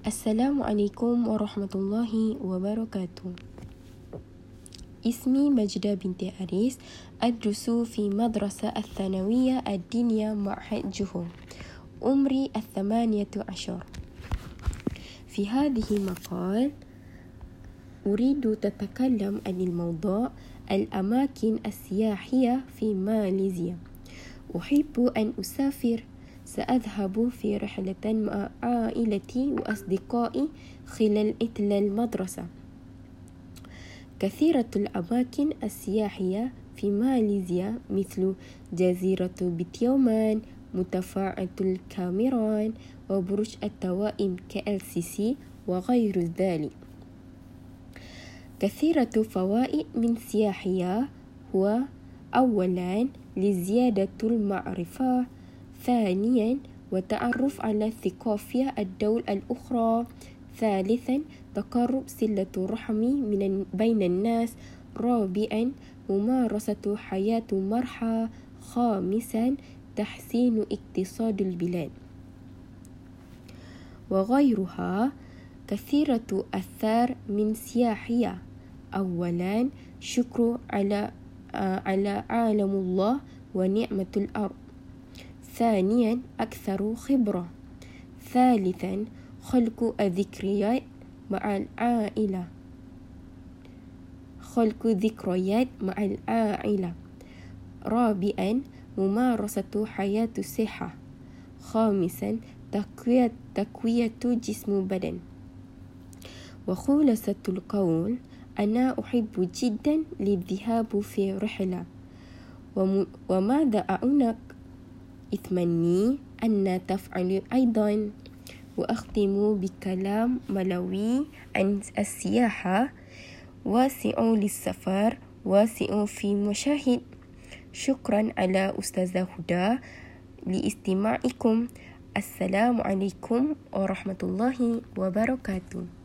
السلام عليكم ورحمة الله وبركاته. اسمي مجدة بنت أريس أدرس في مدرسة الثانوية الدينية معهد جهو عمري الثمانية عشر. في هذه المقال أريد تتكلم عن الموضوع الأماكن السياحية في ماليزيا. أحب أن أسافر سأذهب في رحلة مع عائلتي وأصدقائي خلال إتل المدرسة. كثيرة الأماكن السياحية في ماليزيا مثل جزيرة بتيومان متفاعة الكاميران وبرج التوائم كألسيسي وغير ذلك. كثيرة فوائد من سياحية هو أولا لزيادة المعرفة ثانيا وتعرف على الثقافة الدول الأخرى. ثالثا تقرب سلة الرحم من بين الناس. رابعا ممارسة حياة مرحى. خامسا تحسين اقتصاد البلاد. وغيرها كثيرة أثار من سياحية. أولا شكر على على عالم الله ونعمة الأرض. ثانيا أكثر خبرة. ثالثا خلق الذكريات مع العائلة. خلق ذكريات مع العائلة. رابعا ممارسة حياة الصحة. خامسا تقوية, تقوية جسم بدن وخلاصة القول أنا أحب جدا للذهاب في رحلة. وماذا أعنق إثمني أن تفعل أيضا. وأختم بكلام ملوي عن السياحة. واسع للسفر واسع في مشاهد. شكرا على أستاذة هدى لاستماعكم. السلام عليكم ورحمة الله وبركاته.